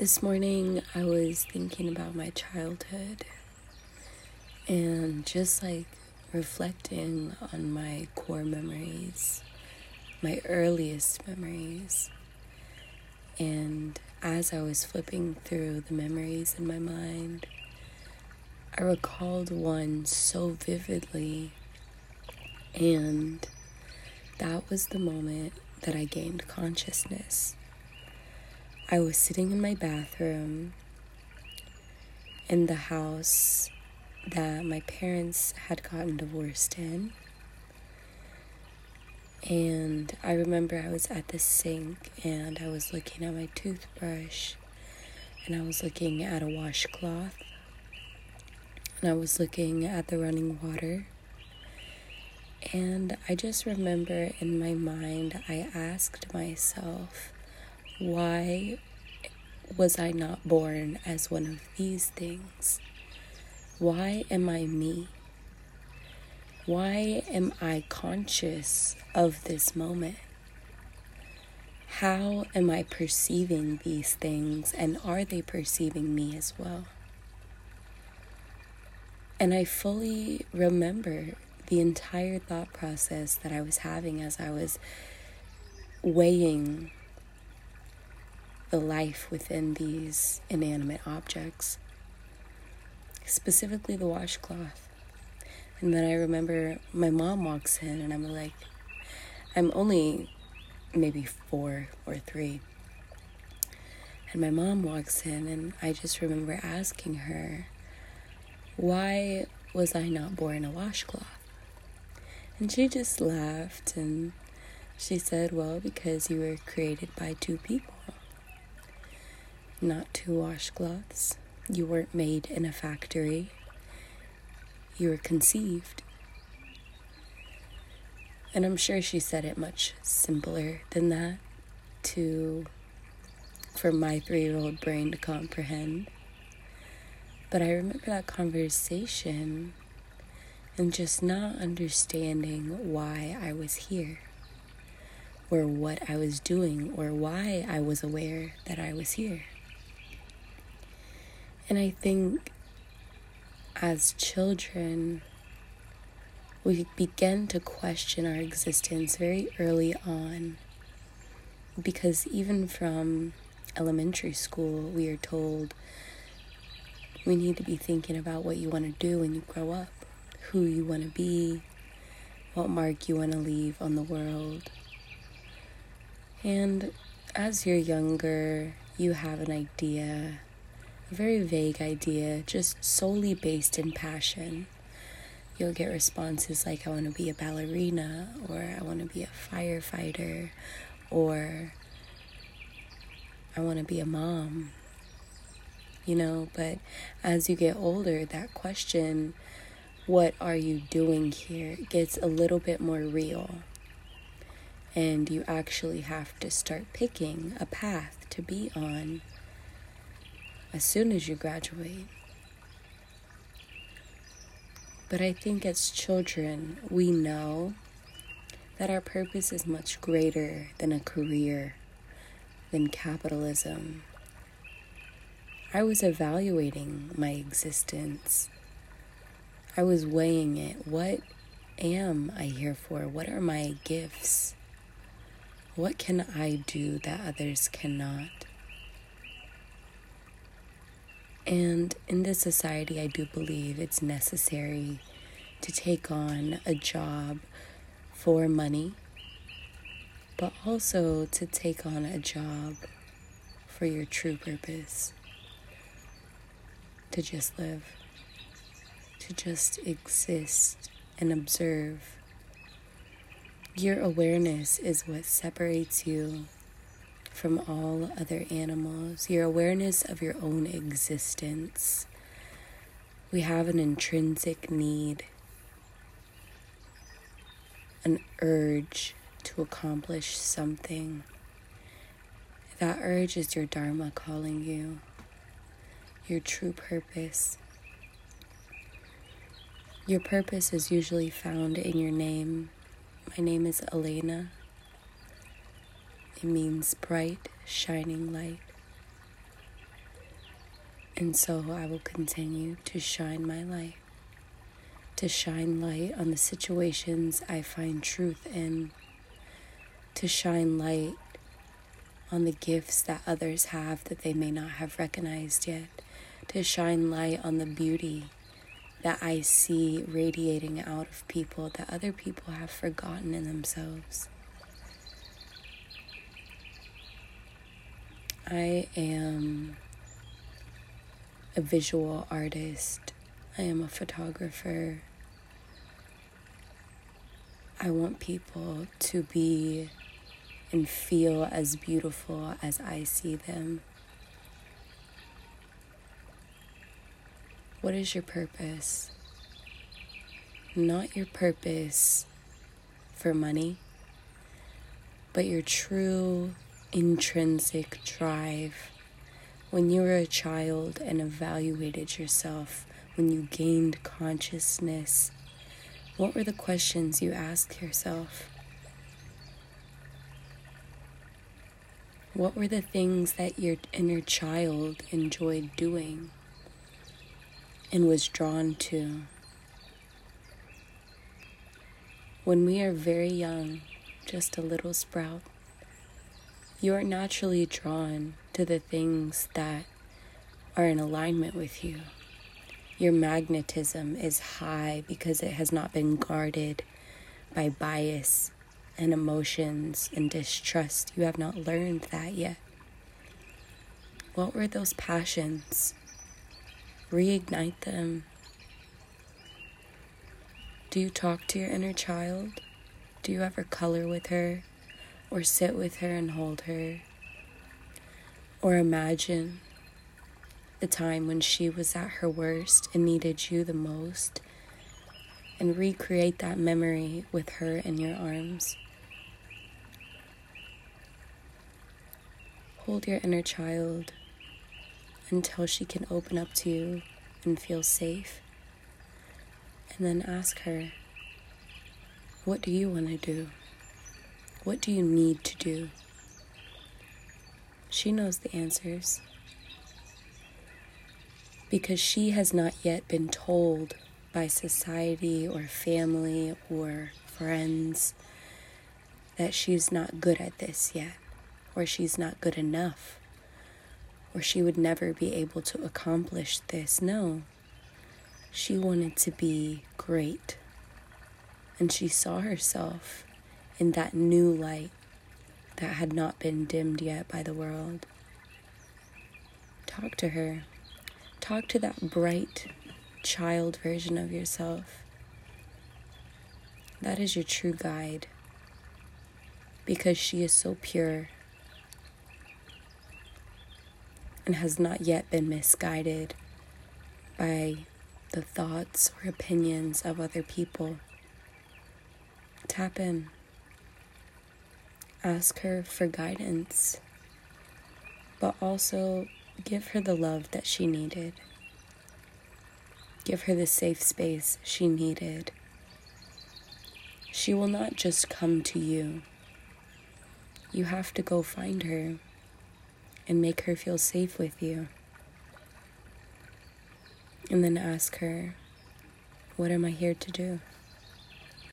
This morning I was thinking about my childhood and just like reflecting on my core memories, my earliest memories. And as I was flipping through the memories in my mind, I recalled one so vividly, and that was the moment that I gained consciousness. I was sitting in my bathroom in the house that my parents had gotten divorced in. And I remember I was at the sink and I was looking at my toothbrush and I was looking at a washcloth and I was looking at the running water. And I just remember in my mind, I asked myself, why was I not born as one of these things? Why am I me? Why am I conscious of this moment? How am I perceiving these things, and are they perceiving me as well? And I fully remember the entire thought process that I was having as I was weighing the life within these inanimate objects, specifically the washcloth. And then I remember my mom walks in, and I'm like, I'm only maybe four or three. And my mom walks in, and I just remember asking her, Why was I not born a washcloth? And she just laughed and she said, Well, because you were created by two people not two washcloths. You weren't made in a factory. You were conceived. And I'm sure she said it much simpler than that to for my three year old brain to comprehend. But I remember that conversation and just not understanding why I was here or what I was doing or why I was aware that I was here. And I think as children, we begin to question our existence very early on. Because even from elementary school, we are told we need to be thinking about what you want to do when you grow up, who you want to be, what mark you want to leave on the world. And as you're younger, you have an idea a very vague idea, just solely based in passion. You'll get responses like, I want to be a ballerina, or I want to be a firefighter, or I want to be a mom. You know, but as you get older, that question, what are you doing here, gets a little bit more real. And you actually have to start picking a path to be on as soon as you graduate. But I think as children, we know that our purpose is much greater than a career, than capitalism. I was evaluating my existence. I was weighing it. What am I here for? What are my gifts? What can I do that others cannot? And in this society, I do believe it's necessary to take on a job for money, but also to take on a job for your true purpose to just live, to just exist and observe. Your awareness is what separates you from all other animals, your awareness of your own existence. We have an intrinsic need, an urge to accomplish something. That urge is your Dharma calling you, your true purpose. Your purpose is usually found in your name. My name is Elena. It means bright, shining light. And so I will continue to shine my light, to shine light on the situations I find truth in, to shine light on the gifts that others have that they may not have recognized yet, to shine light on the beauty that I see radiating out of people that other people have forgotten in themselves. I am a visual artist. I am a photographer. I want people to be and feel as beautiful as I see them. What is your purpose? Not your purpose for money, but your true intrinsic drive. When you were a child and evaluated yourself, when you gained consciousness, what were the questions you asked yourself? What were the things that your inner child enjoyed doing and was drawn to? When we are very young, just a little sprout, you are naturally drawn to the things that are in alignment with you. Your magnetism is high because it has not been guarded by bias and emotions and distrust. You have not learned that yet. What were those passions? Reignite them. Do you talk to your inner child? Do you ever color with her? Or sit with her and hold her, or imagine the time when she was at her worst and needed you the most, and recreate that memory with her in your arms. Hold your inner child until she can open up to you and feel safe. And then ask her, What do you want to do? What do you need to do? She knows the answers. Because she has not yet been told by society or family or friends that she's not good at this yet, or she's not good enough, or she would never be able to accomplish this. No, she wanted to be great, and she saw herself in that new light that had not been dimmed yet by the world. Talk to her. Talk to that bright child version of yourself. That is your true guide because she is so pure and has not yet been misguided by the thoughts or opinions of other people. Tap in. Ask her for guidance, but also give her the love that she needed. Give her the safe space she needed. She will not just come to you. You have to go find her and make her feel safe with you. And then ask her, What am I here to do?